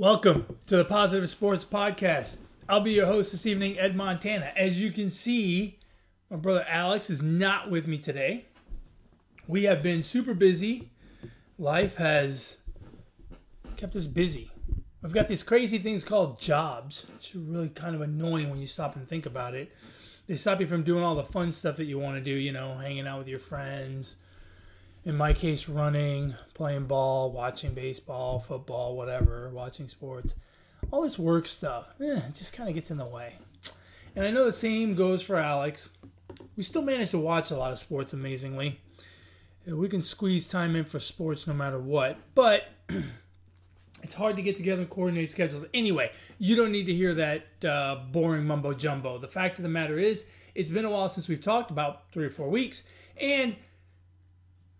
Welcome to the Positive Sports Podcast. I'll be your host this evening, Ed Montana. As you can see, my brother Alex is not with me today. We have been super busy. Life has kept us busy. We've got these crazy things called jobs, which are really kind of annoying when you stop and think about it. They stop you from doing all the fun stuff that you want to do, you know, hanging out with your friends. In my case, running, playing ball, watching baseball, football, whatever, watching sports. All this work stuff, eh, just kind of gets in the way. And I know the same goes for Alex. We still manage to watch a lot of sports amazingly. We can squeeze time in for sports no matter what. But it's hard to get together and coordinate schedules. Anyway, you don't need to hear that uh, boring mumbo jumbo. The fact of the matter is, it's been a while since we've talked about three or four weeks, and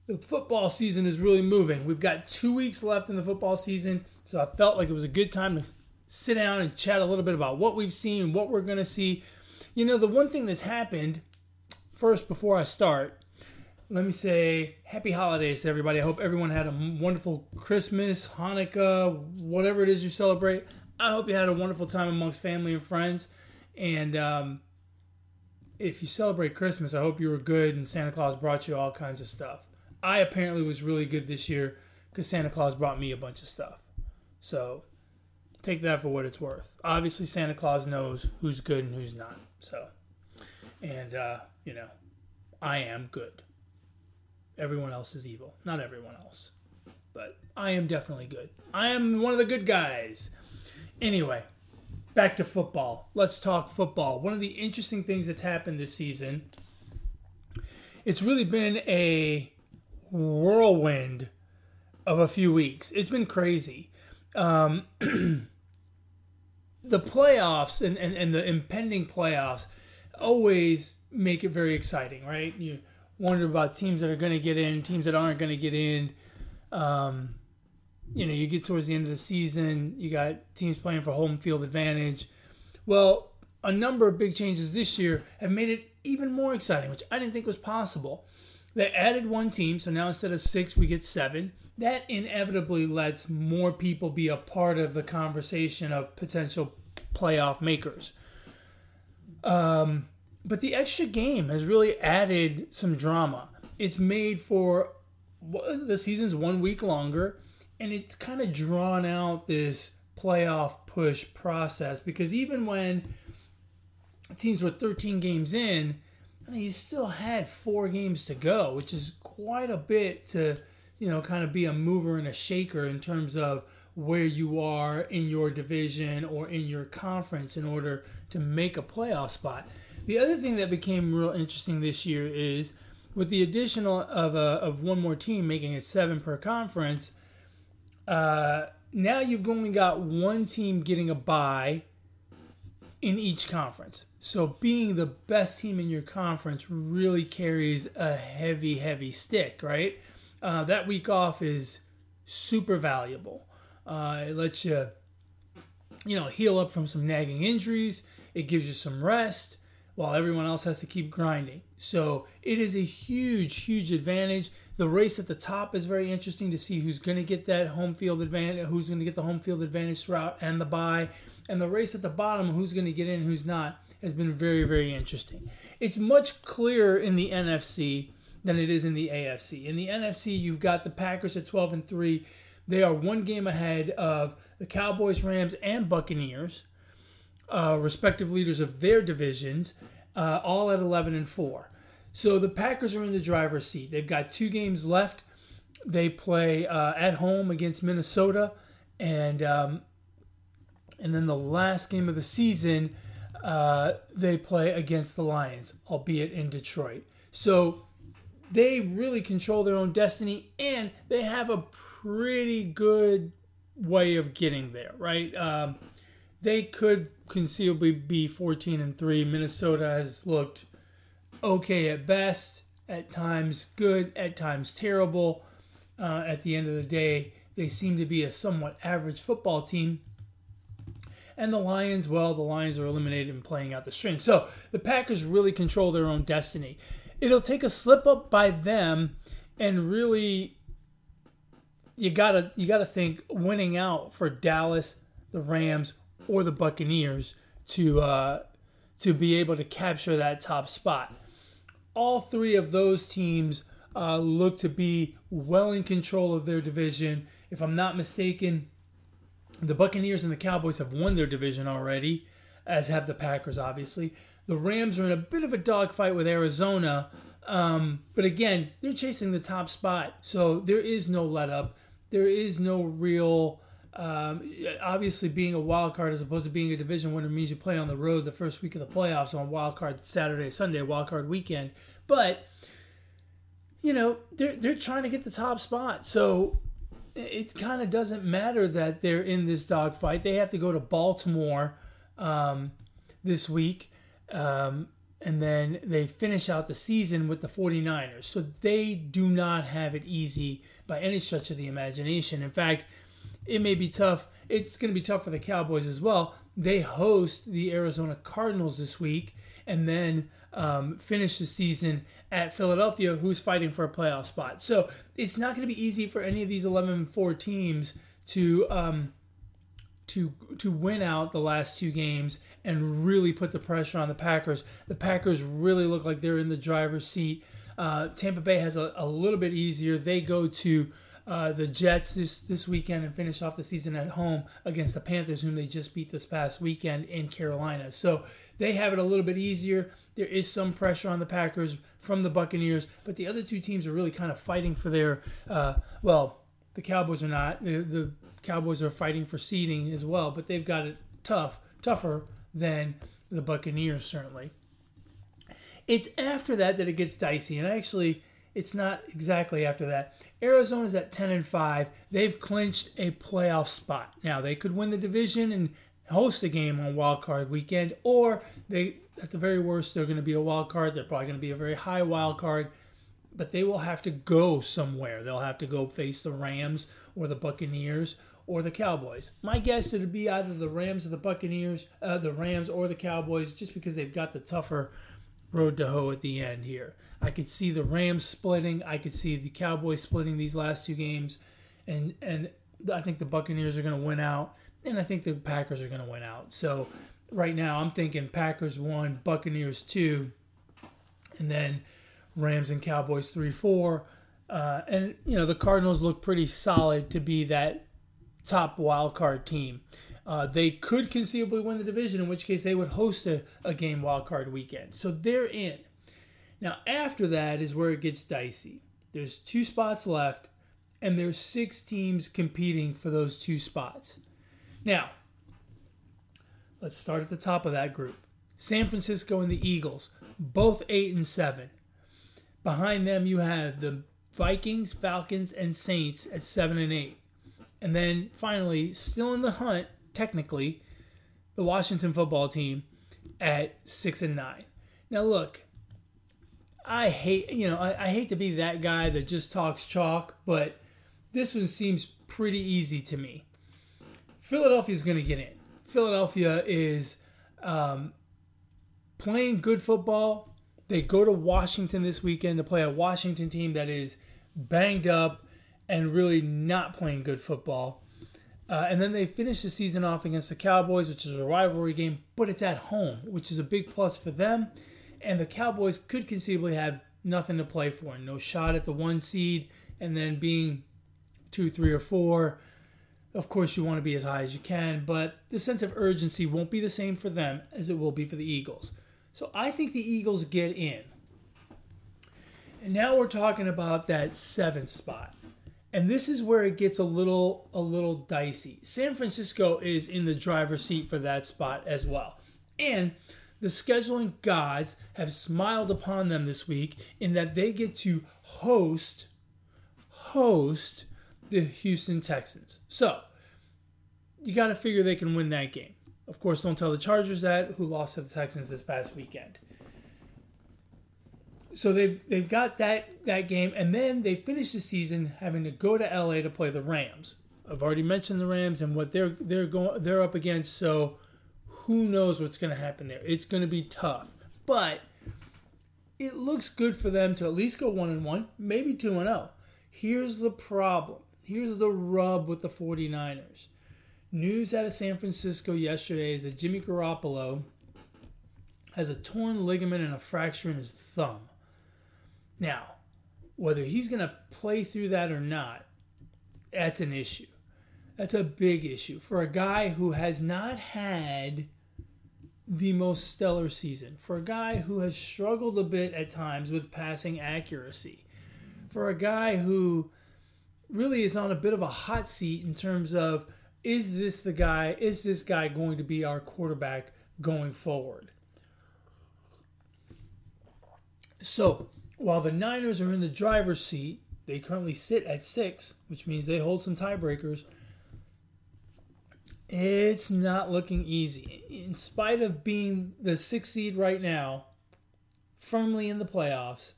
the football season is really moving. We've got two weeks left in the football season, so I felt like it was a good time to sit down and chat a little bit about what we've seen, what we're going to see. You know, the one thing that's happened, first, before I start, let me say happy holidays to everybody. I hope everyone had a wonderful Christmas, Hanukkah, whatever it is you celebrate. I hope you had a wonderful time amongst family and friends. And um, if you celebrate Christmas, I hope you were good and Santa Claus brought you all kinds of stuff. I apparently was really good this year because Santa Claus brought me a bunch of stuff. So take that for what it's worth. Obviously, Santa Claus knows who's good and who's not. So, and, uh, you know, I am good everyone else is evil. Not everyone else, but I am definitely good. I am one of the good guys. Anyway, back to football. Let's talk football. One of the interesting things that's happened this season, it's really been a whirlwind of a few weeks. It's been crazy. Um, the playoffs and, and, and the impending playoffs always make it very exciting, right? You wonder about teams that are going to get in, teams that aren't going to get in. Um, you know, you get towards the end of the season, you got teams playing for home field advantage. Well, a number of big changes this year have made it even more exciting, which I didn't think was possible. They added one team, so now instead of six, we get seven. That inevitably lets more people be a part of the conversation of potential playoff makers. Um, but the extra game has really added some drama. It's made for the season's one week longer, and it's kind of drawn out this playoff push process because even when teams were 13 games in, you still had four games to go, which is quite a bit to, you know, kind of be a mover and a shaker in terms of where you are in your division or in your conference in order to make a playoff spot. The other thing that became real interesting this year is with the addition of a, of one more team making it seven per conference. Uh, now you've only got one team getting a bye in each conference. So being the best team in your conference really carries a heavy, heavy stick, right? Uh, that week off is super valuable. Uh, it lets you, you know, heal up from some nagging injuries. It gives you some rest while everyone else has to keep grinding. So it is a huge, huge advantage. The race at the top is very interesting to see who's going to get that home field advantage, who's going to get the home field advantage throughout and the bye. And the race at the bottom, who's going to get in, who's not, has been very, very interesting. It's much clearer in the NFC than it is in the AFC. In the NFC, you've got the Packers at 12 and 3. They are one game ahead of the Cowboys, Rams, and Buccaneers uh, respective leaders of their divisions, uh, all at 11 and 4. So the Packers are in the driver's seat. They've got two games left. They play uh, at home against Minnesota, and um, and then the last game of the season, uh, they play against the Lions, albeit in Detroit. So they really control their own destiny, and they have a pretty good way of getting there, right? Um, they could conceivably be 14 and 3. Minnesota has looked okay at best, at times good, at times terrible. Uh, at the end of the day, they seem to be a somewhat average football team. And the Lions, well, the Lions are eliminated and playing out the string. So the Packers really control their own destiny. It'll take a slip up by them and really you gotta you gotta think winning out for Dallas, the Rams, or the Buccaneers to uh, to be able to capture that top spot. All three of those teams uh, look to be well in control of their division. If I'm not mistaken, the Buccaneers and the Cowboys have won their division already, as have the Packers, obviously. The Rams are in a bit of a dogfight with Arizona, um, but again, they're chasing the top spot, so there is no let up. There is no real. Um, obviously, being a wild card as opposed to being a division winner means you play on the road the first week of the playoffs on wild card Saturday, Sunday, wild card weekend. But you know they're they're trying to get the top spot, so it kind of doesn't matter that they're in this dogfight. They have to go to Baltimore um, this week. Um, and then they finish out the season with the 49ers. So they do not have it easy by any stretch of the imagination. In fact, it may be tough. It's going to be tough for the Cowboys as well. They host the Arizona Cardinals this week and then um, finish the season at Philadelphia, who's fighting for a playoff spot. So it's not going to be easy for any of these 11 4 teams to. Um, to to win out the last two games and really put the pressure on the Packers. The Packers really look like they're in the driver's seat. Uh, Tampa Bay has a, a, little bit easier. They go to uh, the Jets this, this weekend and finish off the season at home against the Panthers, whom they just beat this past weekend in Carolina. So they have it a little bit easier. There is some pressure on the Packers from the Buccaneers, but the other two teams are really kind of fighting for their, uh, well, the Cowboys are not. The, the Cowboys are fighting for seeding as well, but they've got it tough, tougher than the Buccaneers, certainly. It's after that that it gets dicey, and actually, it's not exactly after that. Arizona's at 10 and 5. They've clinched a playoff spot. Now, they could win the division and host a game on wild card weekend, or they, at the very worst, they're going to be a wild card. They're probably going to be a very high wild card, but they will have to go somewhere. They'll have to go face the Rams or the Buccaneers or the Cowboys. My guess it'd be either the Rams or the Buccaneers, uh, the Rams or the Cowboys, just because they've got the tougher road to hoe at the end here. I could see the Rams splitting. I could see the Cowboys splitting these last two games, and and I think the Buccaneers are going to win out, and I think the Packers are going to win out. So right now, I'm thinking Packers one, Buccaneers two, and then Rams and Cowboys three four. Uh, and you know the Cardinals look pretty solid to be that top wild card team. Uh, they could conceivably win the division, in which case they would host a, a game wild card weekend. So they're in. Now, after that is where it gets dicey. There's two spots left, and there's six teams competing for those two spots. Now, let's start at the top of that group. San Francisco and the Eagles, both 8 and 7. Behind them you have the Vikings, Falcons, and Saints at 7 and 8. And then finally, still in the hunt, technically, the Washington football team at 6 and 9. Now look, I hate you know I, I, hate to be that guy that just talks chalk, but this one seems pretty easy to me. Philadelphia is going to get in. Philadelphia is um, playing good football. They go to Washington this weekend to play a Washington team that is banged up and really not playing good football. Uh, and then they finish the season off against the Cowboys, which is a rivalry game, but it's at home, which is a big plus for them and the Cowboys could conceivably have nothing to play for, no shot at the one seed, and then being two, three, or four. Of course, you want to be as high as you can, but the sense of urgency won't be the same for them as it will be for the Eagles. So I think the Eagles get in. And now we're talking about that seventh spot. And this is where it gets a little a little dicey. San Francisco is in the driver's seat for that spot as well. And the scheduling gods have smiled upon them this week in that they get to host host the Houston Texans. So, you got to figure they can win that game. Of course, don't tell the Chargers that who lost to the Texans this past weekend. So they've they've got that that game and then they finish the season having to go to LA to play the Rams. I've already mentioned the Rams and what they're they're going they're up against so who knows what's going to happen there? It's going to be tough, but it looks good for them to at least go one and one, maybe two and zero. Oh. Here's the problem. Here's the rub with the 49ers. News out of San Francisco yesterday is that Jimmy Garoppolo has a torn ligament and a fracture in his thumb. Now, whether he's going to play through that or not, that's an issue. That's a big issue for a guy who has not had the most stellar season, for a guy who has struggled a bit at times with passing accuracy, for a guy who really is on a bit of a hot seat in terms of is this the guy, is this guy going to be our quarterback going forward? So, while the Niners are in the driver's seat, they currently sit at six, which means they hold some tiebreakers. It's not looking easy. In spite of being the sixth seed right now, firmly in the playoffs,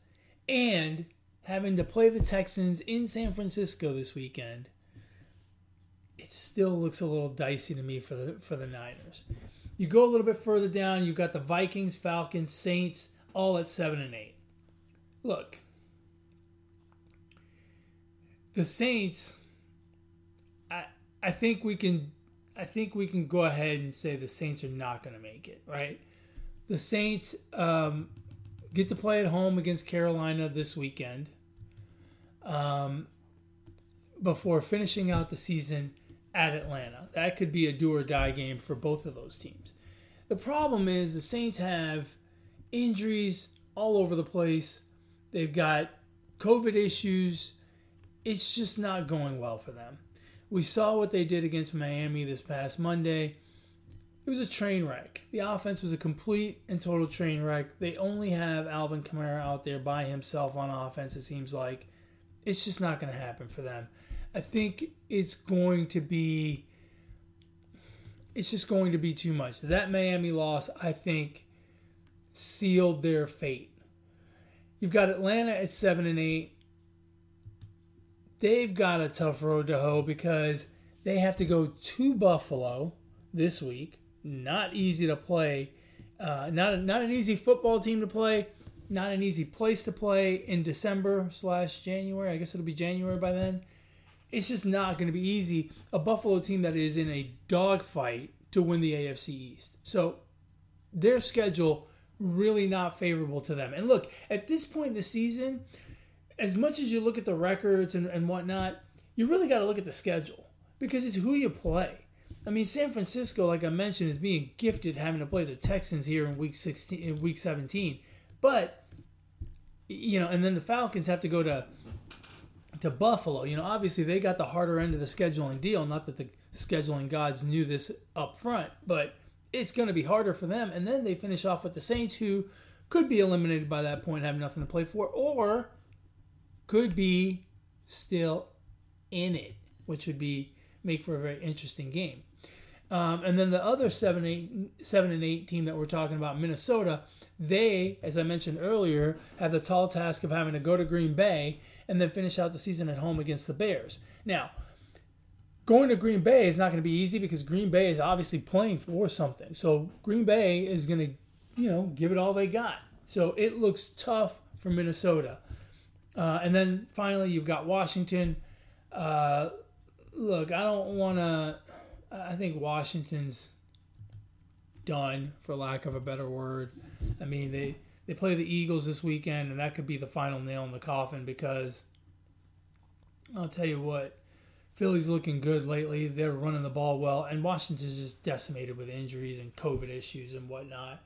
and having to play the Texans in San Francisco this weekend, it still looks a little dicey to me for the for the Niners. You go a little bit further down, you've got the Vikings, Falcons, Saints, all at seven and eight. Look, the Saints, I I think we can I think we can go ahead and say the Saints are not going to make it, right? The Saints um, get to play at home against Carolina this weekend um, before finishing out the season at Atlanta. That could be a do or die game for both of those teams. The problem is the Saints have injuries all over the place. They've got COVID issues. It's just not going well for them. We saw what they did against Miami this past Monday. It was a train wreck. The offense was a complete and total train wreck. They only have Alvin Kamara out there by himself on offense, it seems like. It's just not going to happen for them. I think it's going to be it's just going to be too much. That Miami loss, I think, sealed their fate. You've got Atlanta at seven and eight they've got a tough road to hoe because they have to go to Buffalo this week. Not easy to play. Uh, not a, not an easy football team to play. Not an easy place to play in December slash January. I guess it'll be January by then. It's just not going to be easy. A Buffalo team that is in a dogfight to win the AFC East. So their schedule really not favorable to them. And look, at this point in the season, as much as you look at the records and, and whatnot, you really got to look at the schedule because it's who you play. I mean, San Francisco, like I mentioned, is being gifted having to play the Texans here in week sixteen, in week seventeen, but you know, and then the Falcons have to go to to Buffalo. You know, obviously they got the harder end of the scheduling deal. Not that the scheduling gods knew this up front, but it's going to be harder for them. And then they finish off with the Saints, who could be eliminated by that point, have nothing to play for, or could be still in it, which would be make for a very interesting game. Um, and then the other seven, eight, seven and eight team that we're talking about, Minnesota, they, as I mentioned earlier, have the tall task of having to go to Green Bay and then finish out the season at home against the Bears. Now, going to Green Bay is not going to be easy because Green Bay is obviously playing for something. So Green Bay is going to, you know, give it all they got. So it looks tough for Minnesota. Uh, and then finally, you've got Washington. Uh, look, I don't want to. I think Washington's done, for lack of a better word. I mean, they they play the Eagles this weekend, and that could be the final nail in the coffin because I'll tell you what, Philly's looking good lately. They're running the ball well, and Washington's just decimated with injuries and COVID issues and whatnot.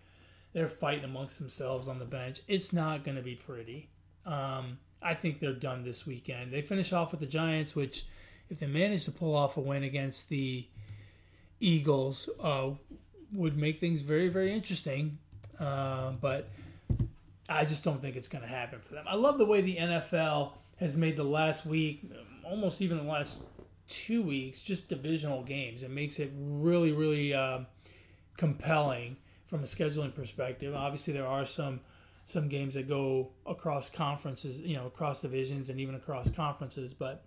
They're fighting amongst themselves on the bench. It's not going to be pretty. Um, I think they're done this weekend. They finish off with the Giants, which, if they manage to pull off a win against the Eagles, uh, would make things very, very interesting. Uh, but I just don't think it's going to happen for them. I love the way the NFL has made the last week, almost even the last two weeks, just divisional games. It makes it really, really uh, compelling from a scheduling perspective. Obviously, there are some some games that go across conferences, you know, across divisions and even across conferences. But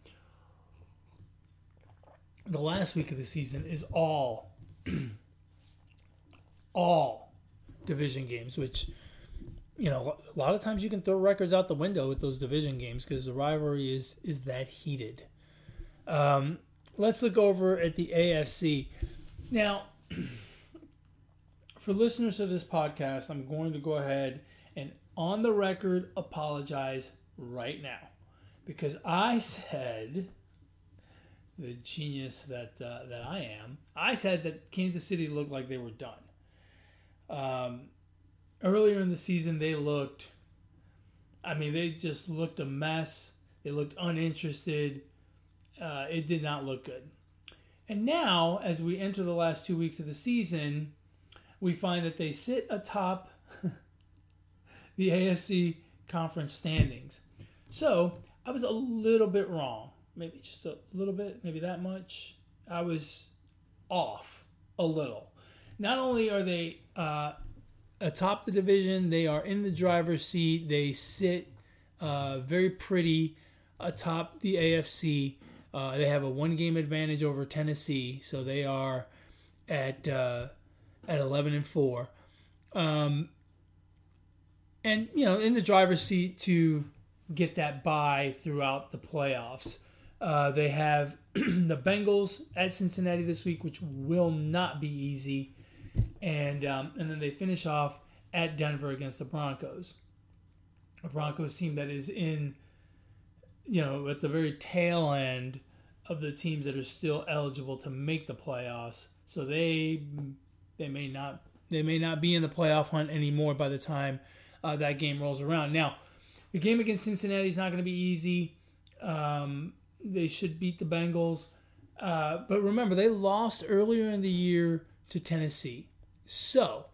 the last week of the season is all, all division games, which, you know, a lot of times you can throw records out the window with those division games because the rivalry is is that heated. Um, let's look over at the AFC. Now, for listeners of this podcast, I'm going to go ahead and on the record apologize right now because I said the genius that uh, that I am. I said that Kansas City looked like they were done. Um, earlier in the season, they looked. I mean, they just looked a mess. They looked uninterested. Uh, it did not look good. And now, as we enter the last two weeks of the season, we find that they sit atop the AFC conference standings. So I was a little bit wrong, maybe just a little bit, maybe that much. I was off a little. Not only are they uh, atop the division, they are in the driver's seat. They sit uh, very pretty atop the AFC. Uh, they have a one game advantage over Tennessee, so they are at uh, at eleven and four, um, and you know in the driver's seat to get that bye throughout the playoffs. Uh, they have the Bengals at Cincinnati this week, which will not be easy, and um, and then they finish off at Denver against the Broncos, a Broncos team that is in, you know, at the very tail end of the teams that are still eligible to make the playoffs. So they they may not they may not be in the playoff hunt anymore by the time uh, that game rolls around. Now, the game against Cincinnati is not going to be easy. Um, they should beat the Bengals, uh, but remember they lost earlier in the year to Tennessee, so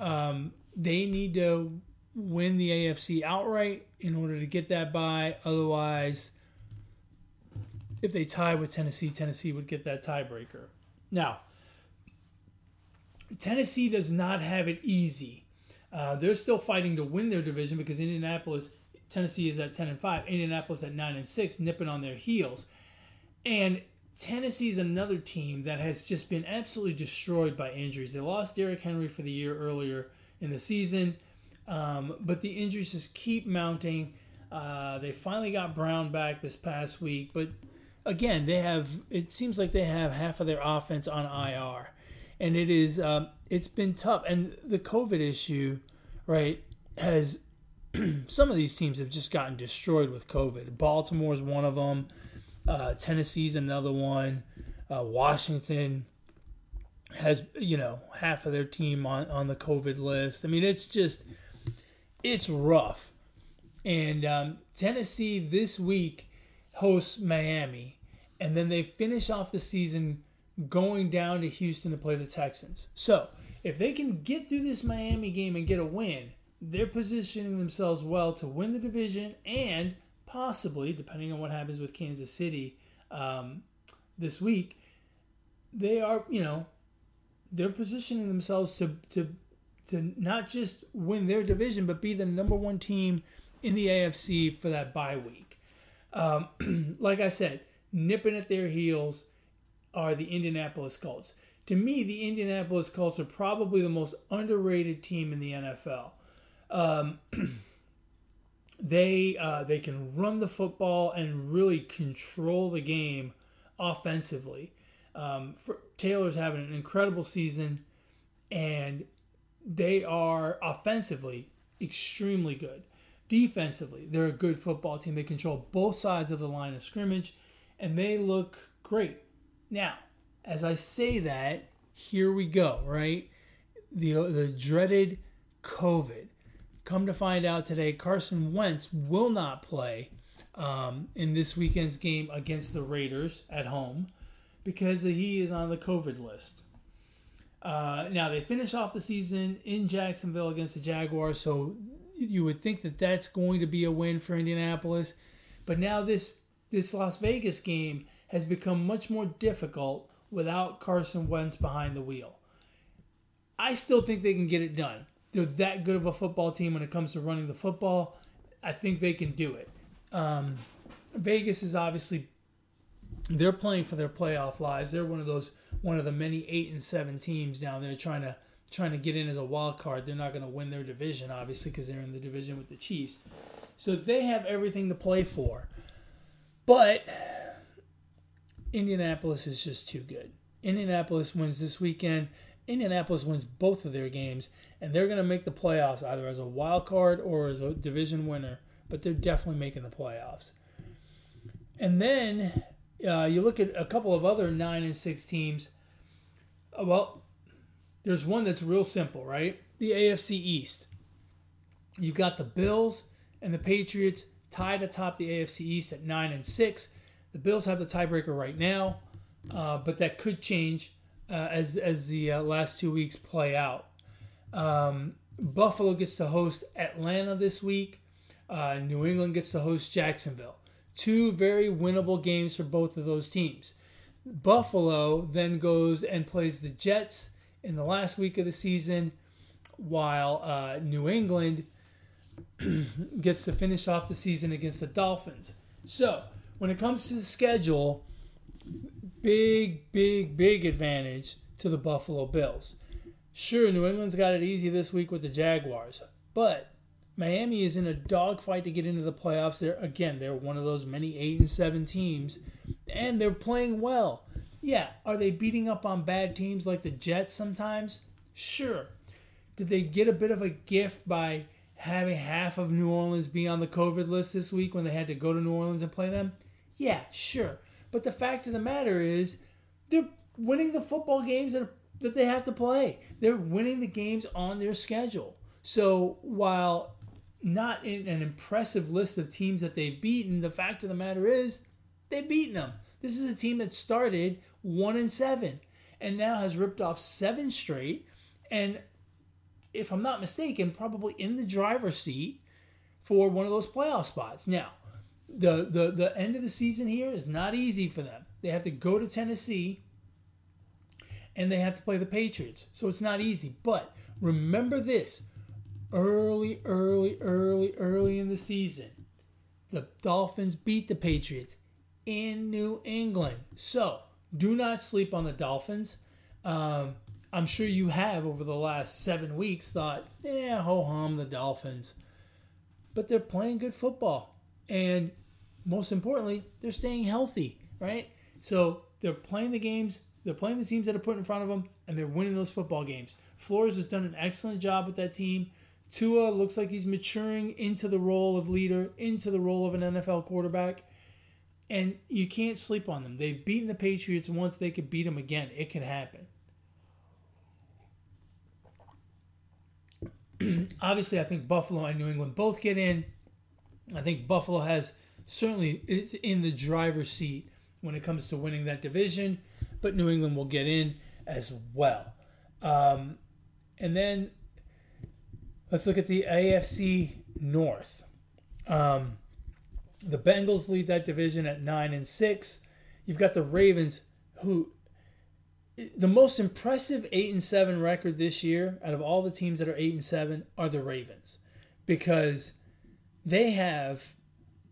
um, they need to win the AFC outright in order to get that bye. Otherwise, if they tie with Tennessee, Tennessee would get that tiebreaker. Now, Tennessee does not have it easy. Uh, they're still fighting to win their division because Indianapolis, Tennessee is at ten and five, Indianapolis at nine and six, nipping on their heels, and Tennessee is another team that has just been absolutely destroyed by injuries. They lost Derrick Henry for the year earlier in the season, um, but the injuries just keep mounting. Uh, they finally got Brown back this past week, but again, they have. It seems like they have half of their offense on IR and it is um, it's been tough. And the COVID issue, right, has some of these teams have just gotten destroyed with COVID. Baltimore's one of them. Uh, Tennessee's another one. Uh, Washington has you know half of their team on on the COVID list. I mean, it's just it's rough. And um, Tennessee this week hosts Miami, and then they finish off the season going down to Houston to play the Texans. So, if they can get through this Miami game and get a win, they're positioning themselves well to win the division and possibly, depending on what happens with Kansas City um, this week, they are, you know, they're positioning themselves to to to not just win their division, but be the number one team in the AFC for that bye week. Um, like I said, nipping at their heels are the Indianapolis Colts. To me, the Indianapolis Colts are probably the most underrated team in the NFL. Um, they uh, they can run the football and really control the game offensively. Um, for, Taylor's having an incredible season, and they are offensively extremely good. Defensively, they're a good football team. They control both sides of the line of scrimmage, and they look great. Now, as I say that, here we go, right? The, the dreaded COVID. Come to find out today, Carson Wentz will not play um, in this weekend's game against the Raiders at home because he is on the COVID list. Uh, now, they finish off the season in Jacksonville against the Jaguars, so you would think that that's going to be a win for Indianapolis. But now, this, this Las Vegas game has become much more difficult without Carson Wentz behind the wheel. I still think they can get it done. They're that good of a football team when it comes to running the football. I think they can do it. Um, Vegas is obviously they're playing for their playoff lives. They're one of those one of the many eight and seven teams down there trying to trying to get in as a wild card. They're not going to win their division obviously because they're in the division with the Chiefs. So they have everything to play for. But Indianapolis is just too good. Indianapolis wins this weekend. Indianapolis wins both of their games, and they're going to make the playoffs either as a wild card or as a division winner. But they're definitely making the playoffs. And then uh, you look at a couple of other nine and six teams. Uh, well, there's one that's real simple, right? The AFC East. You've got the Bills and the Patriots tied atop the AFC East at nine and six. The Bills have the tiebreaker right now, uh, but that could change uh, as as the uh, last two weeks play out. Um, Buffalo gets to host Atlanta this week. Uh, New England gets to host Jacksonville. Two very winnable games for both of those teams. Buffalo then goes and plays the Jets in the last week of the season, while uh, New England gets to finish off the season against the Dolphins. So, when it comes to the schedule, big, big, big advantage to the Buffalo Bills. Sure, New England's got it easy this week with the Jaguars, but Miami is in a dogfight to get into the playoffs. They're again, they're one of those many eight and seven teams, and they're playing well. Yeah, are they beating up on bad teams like the Jets sometimes? Sure. Did they get a bit of a gift by having half of New Orleans be on the COVID list this week when they had to go to New Orleans and play them? Yeah, sure. But the fact of the matter is, they're winning the football games that, that they have to play. They're winning the games on their schedule. So while not in an impressive list of teams that they've beaten, the fact of the matter is, they've beaten them. This is a team that started one and seven and now has ripped off seven straight. And if I'm not mistaken, probably in the driver's seat for one of those playoff spots. Now, the, the, the end of the season here is not easy for them. They have to go to Tennessee and they have to play the Patriots. So it's not easy. But remember this early, early, early, early in the season, the Dolphins beat the Patriots in New England. So do not sleep on the Dolphins. Um, I'm sure you have over the last seven weeks thought, yeah, ho hum, the Dolphins. But they're playing good football. And most importantly, they're staying healthy, right? So they're playing the games, they're playing the teams that are put in front of them, and they're winning those football games. Flores has done an excellent job with that team. Tua looks like he's maturing into the role of leader, into the role of an NFL quarterback. And you can't sleep on them. They've beaten the Patriots once, they could beat them again. It can happen. Obviously, I think Buffalo and New England both get in. I think Buffalo has certainly is in the driver's seat when it comes to winning that division, but New England will get in as well. Um, and then let's look at the AFC North. Um, the Bengals lead that division at nine and six. You've got the Ravens, who the most impressive eight and seven record this year out of all the teams that are eight and seven are the Ravens, because they have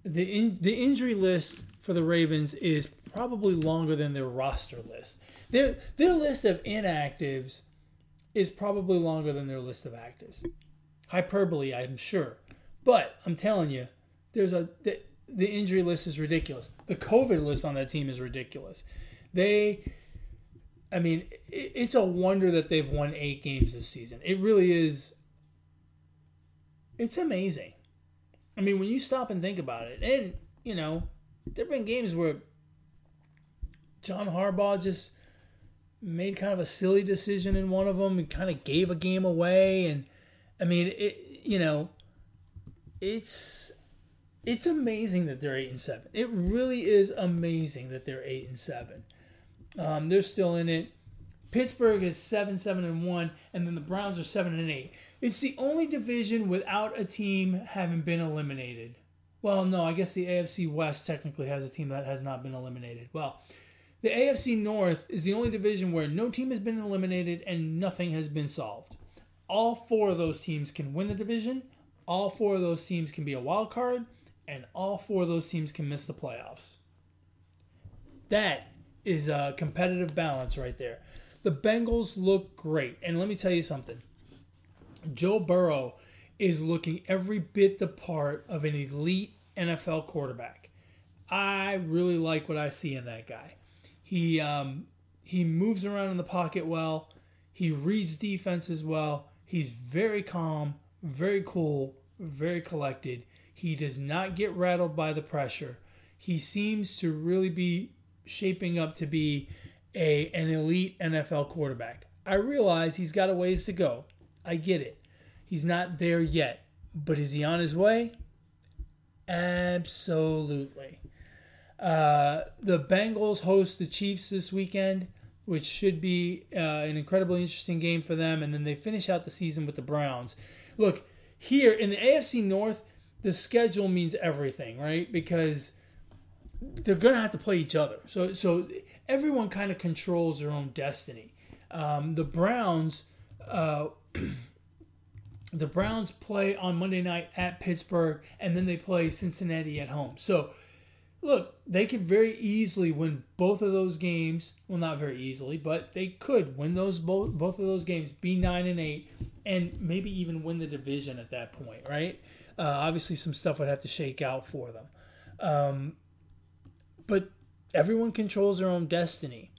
the in, the injury list for the Ravens is probably longer than their roster list. Their their list of inactives is probably longer than their list of actives. Hyperbole, I'm sure, but I'm telling you, there's a the, the injury list is ridiculous. The COVID list on that team is ridiculous. They, I mean, it, it's a wonder that they've won eight games this season. It really is. It's amazing. I mean, when you stop and think about it, and you know, there've been games where John Harbaugh just made kind of a silly decision in one of them and kind of gave a game away, and I mean, it, you know, it's it's amazing that they're eight and seven. It really is amazing that they're eight and seven. Um, they're still in it. Pittsburgh is seven, seven, and one, and then the Browns are seven and eight. It's the only division without a team having been eliminated. Well, no, I guess the AFC West technically has a team that has not been eliminated. Well, the AFC North is the only division where no team has been eliminated and nothing has been solved. All four of those teams can win the division. All four of those teams can be a wild card, and all four of those teams can miss the playoffs. That is a competitive balance right there. The Bengals look great. And let me tell you something Joe Burrow is looking every bit the part of an elite NFL quarterback. I really like what I see in that guy. He um, he moves around in the pocket well. He reads defenses well. He's very calm, very cool, very collected. He does not get rattled by the pressure. He seems to really be shaping up to be a an elite NFL quarterback. I realize he's got a ways to go. I get it. He's not there yet, but is he on his way? Absolutely. Uh, the Bengals host the Chiefs this weekend, which should be uh, an incredibly interesting game for them. And then they finish out the season with the Browns. Look, here in the AFC North, the schedule means everything, right? Because they're going to have to play each other. So, so everyone kind of controls their own destiny. Um, the Browns, uh, the Browns play on Monday night at Pittsburgh, and then they play Cincinnati at home. So, look, they could very easily win both of those games. Well, not very easily, but they could win those both both of those games, be nine and eight, and maybe even win the division at that point, right? Uh, obviously, some stuff would have to shake out for them, um, but everyone controls their own destiny.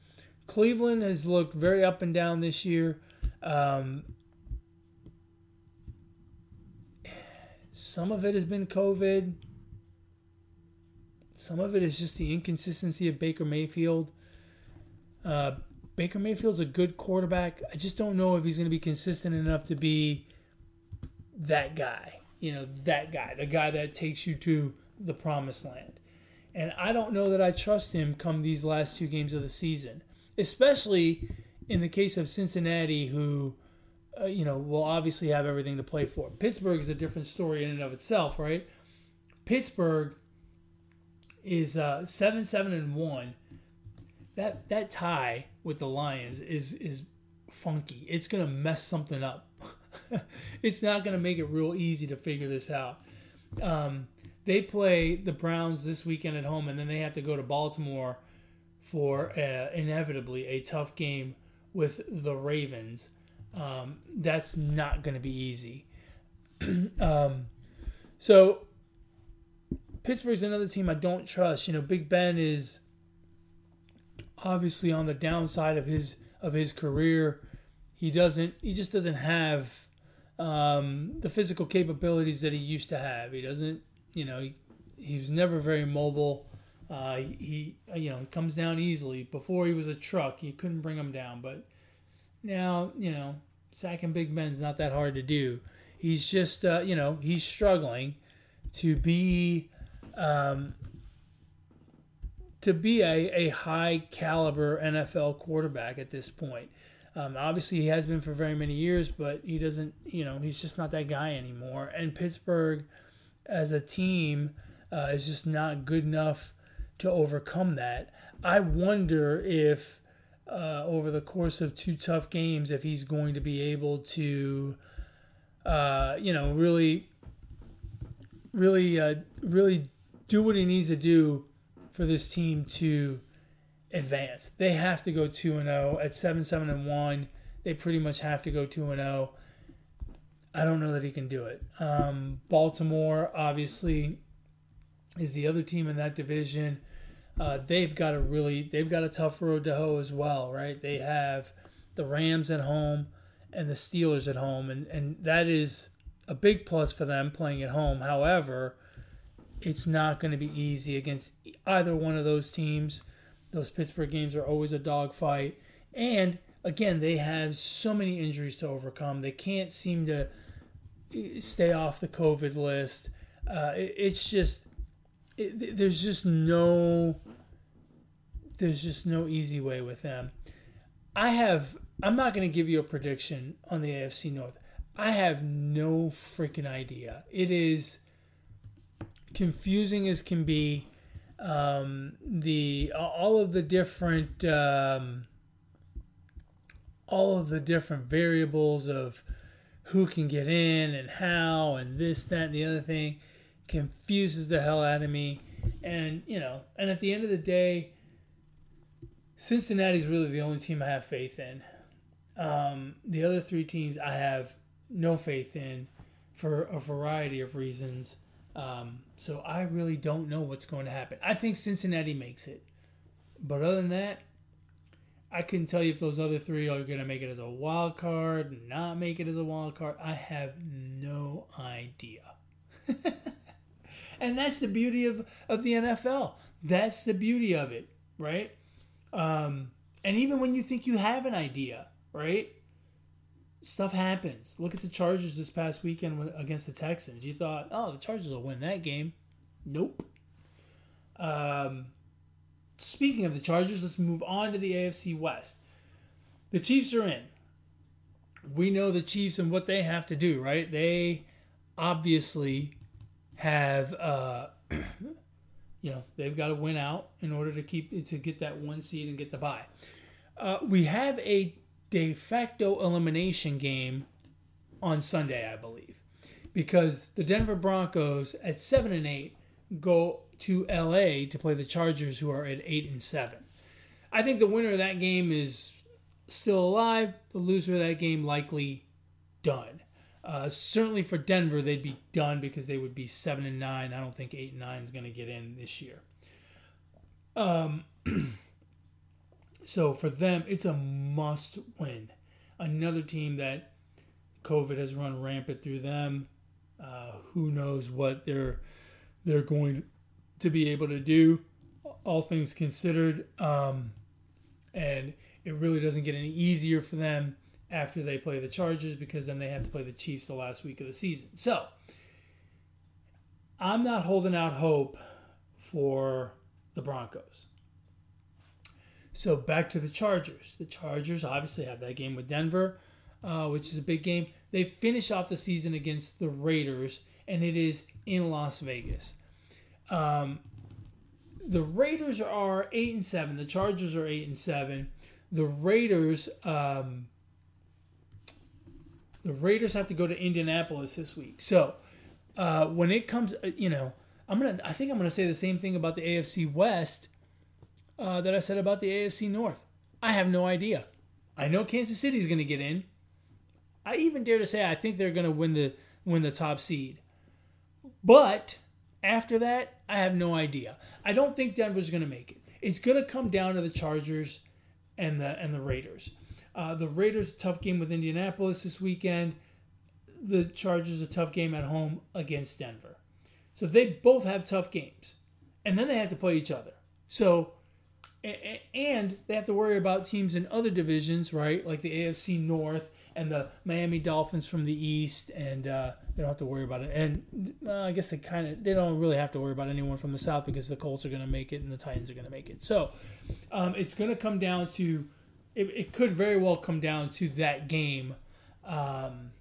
Cleveland has looked very up and down this year. Um, some of it has been COVID. Some of it is just the inconsistency of Baker Mayfield. Uh, Baker Mayfield's a good quarterback. I just don't know if he's going to be consistent enough to be that guy. You know, that guy, the guy that takes you to the promised land. And I don't know that I trust him come these last two games of the season, especially in the case of Cincinnati, who, uh, you know, will obviously have everything to play for. Pittsburgh is a different story in and of itself, right? Pittsburgh is uh, seven, seven, and one. That that tie with the Lions is is funky. It's gonna mess something up. it's not gonna make it real easy to figure this out. Um, they play the Browns this weekend at home, and then they have to go to Baltimore for uh, inevitably a tough game with the Ravens. Um, that's not going to be easy. um, so Pittsburgh's another team I don't trust. You know, Big Ben is obviously on the downside of his of his career. He doesn't. He just doesn't have um, the physical capabilities that he used to have. He doesn't. You know, he, he was never very mobile. Uh, he, you know, he comes down easily. Before he was a truck, you couldn't bring him down. But now, you know, sacking Big Ben's not that hard to do. He's just, uh, you know, he's struggling to be um, to be a, a high caliber NFL quarterback at this point. Um, obviously, he has been for very many years, but he doesn't, you know, he's just not that guy anymore. And Pittsburgh, as a team, uh, is just not good enough to overcome that. I wonder if, uh, over the course of two tough games, if he's going to be able to, uh, you know, really, really, uh, really do what he needs to do for this team to advance. They have to go 2 and 0 at 7 7 and 1. They pretty much have to go 2 and 0. I don't know that he can do it. Um, Baltimore obviously is the other team in that division. Uh, they've got a really they've got a tough road to hoe as well, right? They have the Rams at home and the Steelers at home, and and that is a big plus for them playing at home. However, it's not going to be easy against either one of those teams. Those Pittsburgh games are always a dogfight. And again, they have so many injuries to overcome. They can't seem to eh, stay off the COVID list. Uh, it, it's just, it, there's just no, there's just no easy way with them. I have, I'm not going to give you a prediction on the AFC North. I have no freaking idea. It is confusing as can be. Um, the all of the different um, all of the different variables of who can get in and how and this that and the other thing confuses the hell out of me and you know and at the end of the day cincinnati's really the only team i have faith in um, the other three teams i have no faith in for a variety of reasons um, so I really don't know what's going to happen. I think Cincinnati makes it, but other than that, I couldn't tell you if those other three are going to make it as a wild card, not make it as a wild card. I have no idea. and that's the beauty of, of the NFL. That's the beauty of it, right? Um, and even when you think you have an idea, right? Stuff happens. Look at the Chargers this past weekend against the Texans. You thought, oh, the Chargers will win that game. Nope. Um, speaking of the Chargers, let's move on to the AFC West. The Chiefs are in. We know the Chiefs and what they have to do, right? They obviously have, uh, you know, they've got to win out in order to keep to get that one seed and get the bye. Uh, we have a de facto elimination game on Sunday, I believe, because the Denver Broncos at seven and eight go to LA to play the Chargers, who are at eight and seven. I think the winner of that game is still alive. The loser of that game likely done. Uh, certainly for Denver, they'd be done because they would be seven and nine. I don't think eight and nine is going to get in this year. Um, so for them, it's a must win. Another team that COVID has run rampant through them. Uh, who knows what they're they're going to be able to do, all things considered. Um, and it really doesn't get any easier for them after they play the Chargers because then they have to play the Chiefs the last week of the season. So I'm not holding out hope for the Broncos. So back to the Chargers. The Chargers obviously have that game with Denver, uh, which is a big game. They finish off the season against the Raiders, and it is in Las Vegas. Um, the Raiders are eight and seven. The Chargers are eight and seven. The Raiders, um, the Raiders have to go to Indianapolis this week. So uh, when it comes, uh, you know, I'm gonna. I think I'm gonna say the same thing about the AFC West uh, that I said about the AFC North. I have no idea. I know Kansas City is gonna get in. I even dare to say I think they're gonna win the win the top seed. But after that, I have no idea. I don't think Denver's going to make it. It's going to come down to the Chargers and the and the Raiders. Uh, the Raiders tough game with Indianapolis this weekend. The Chargers a tough game at home against Denver. So they both have tough games, and then they have to play each other. So and they have to worry about teams in other divisions, right? Like the AFC North and the Miami Dolphins from the East, and uh, they don't have to worry about it. And uh, I guess they kind of they don't really have to worry about anyone from the South because the Colts are going to make it and the Titans are going to make it. So um, it's going to come down to it, it, could very well come down to that game um,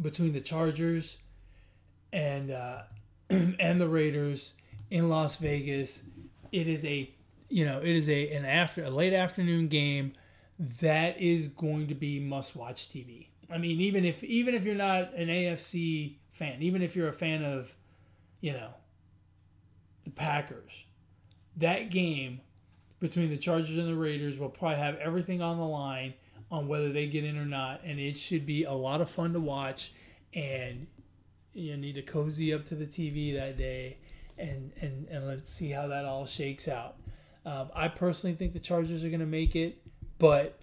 between the Chargers and uh, and the Raiders in Las Vegas. It is a you know, it is a an after a late afternoon game that is going to be must watch TV. I mean, even if even if you're not an AFC fan, even if you're a fan of, you know, the Packers, that game between the Chargers and the Raiders will probably have everything on the line on whether they get in or not, and it should be a lot of fun to watch. And you need to cozy up to the TV that day, and and and let's see how that all shakes out. Um, I personally think the Chargers are going to make it, but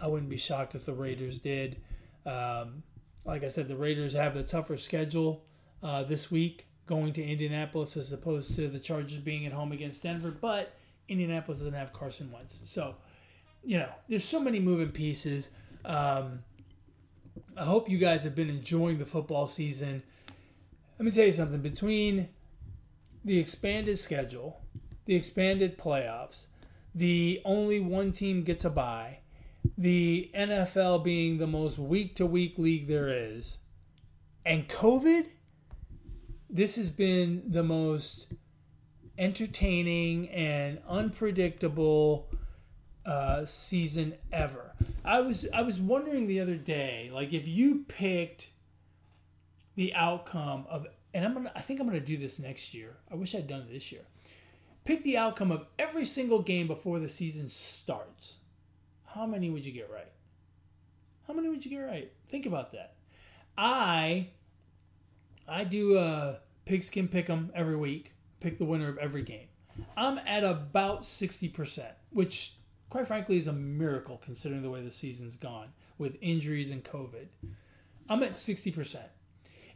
I wouldn't be shocked if the Raiders did. Um, like I said, the Raiders have the tougher schedule uh, this week, going to Indianapolis as opposed to the Chargers being at home against Denver. But Indianapolis doesn't have Carson Wentz, so you know there's so many moving pieces. Um, I hope you guys have been enjoying the football season. Let me tell you something. Between the expanded schedule the expanded playoffs, the only one team gets a bye, the NFL being the most week to week league there is, and COVID, this has been the most entertaining and unpredictable uh, season ever. I was I was wondering the other day, like if you picked the outcome of, and I'm gonna I think I'm gonna do this next year. I wish I'd done it this year pick the outcome of every single game before the season starts. How many would you get right? How many would you get right? Think about that. I I do a pigskin pick 'em every week. Pick the winner of every game. I'm at about 60%, which quite frankly, is a miracle considering the way the season's gone with injuries and COVID. I'm at 60%.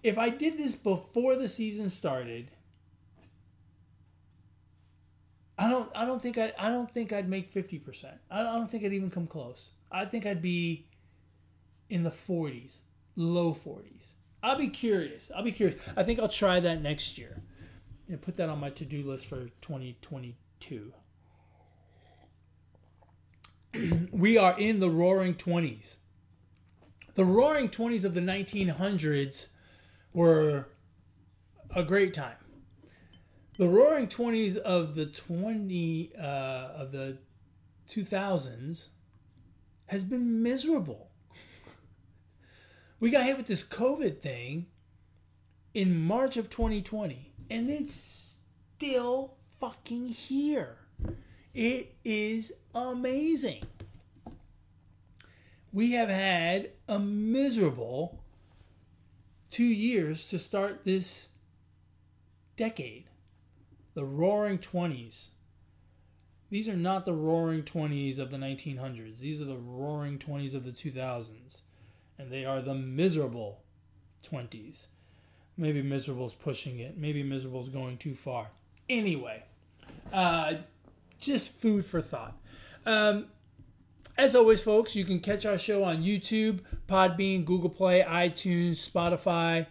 If I did this before the season started, I don't I don't think I I don't think I'd make 50%. I don't, I don't think I'd even come close. I think I'd be in the 40s, low 40s. I'll be curious. I'll be curious. I think I'll try that next year. And put that on my to-do list for 2022. we are in the roaring 20s. The roaring 20s of the 1900s were a great time. The roaring 20s of the 20 uh, of the 2000s has been miserable. we got hit with this COVID thing in March of 2020 and it's still fucking here. It is amazing. We have had a miserable two years to start this decade. The roaring 20s. These are not the roaring 20s of the 1900s. These are the roaring 20s of the 2000s. And they are the miserable 20s. Maybe miserable's pushing it. Maybe miserable's going too far. Anyway, uh, just food for thought. Um, as always, folks, you can catch our show on YouTube, Podbean, Google Play, iTunes, Spotify,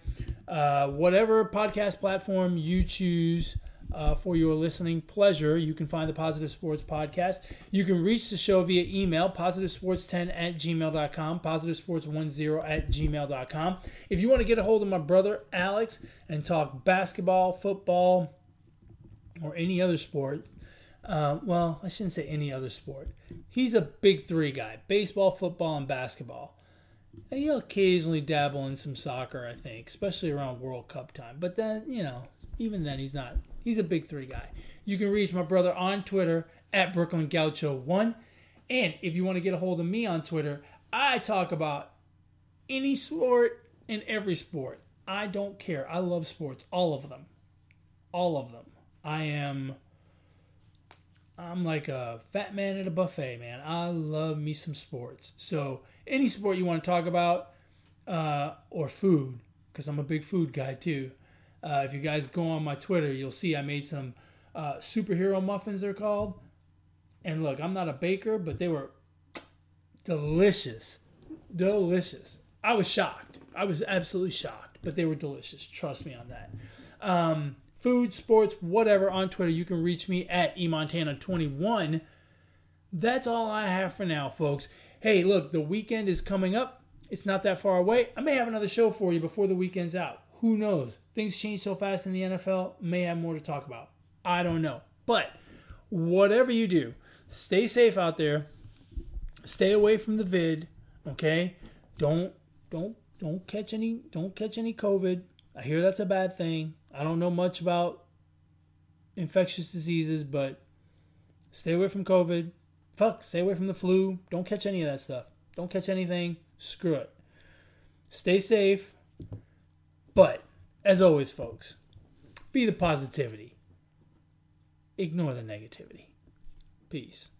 uh, whatever podcast platform you choose. Uh, for your listening pleasure, you can find the Positive Sports Podcast. You can reach the show via email, positivesports10 at gmail.com, positivesports10 at gmail.com. If you want to get a hold of my brother Alex and talk basketball, football, or any other sport, uh, well, I shouldn't say any other sport. He's a big three guy baseball, football, and basketball. He'll occasionally dabble in some soccer, I think, especially around World Cup time. But then, you know, even then, he's not. He's a big three guy. You can reach my brother on Twitter at Brooklyn Gaucho1. And if you want to get a hold of me on Twitter, I talk about any sport and every sport. I don't care. I love sports, all of them. All of them. I am I'm like a fat man at a buffet, man. I love me some sports. So any sport you want to talk about, uh, or food, because I'm a big food guy too. Uh, if you guys go on my Twitter, you'll see I made some uh, superhero muffins. They're called. And look, I'm not a baker, but they were delicious, delicious. I was shocked. I was absolutely shocked, but they were delicious. Trust me on that. Um, food, sports, whatever on Twitter. You can reach me at emontana21. That's all I have for now, folks. Hey, look, the weekend is coming up. It's not that far away. I may have another show for you before the weekend's out. Who knows? Things change so fast in the NFL. May have more to talk about. I don't know. But whatever you do, stay safe out there. Stay away from the vid, okay? Don't don't don't catch any don't catch any COVID. I hear that's a bad thing. I don't know much about infectious diseases, but stay away from COVID. Fuck, stay away from the flu. Don't catch any of that stuff. Don't catch anything. Screw it. Stay safe. But, as always, folks, be the positivity. Ignore the negativity. Peace.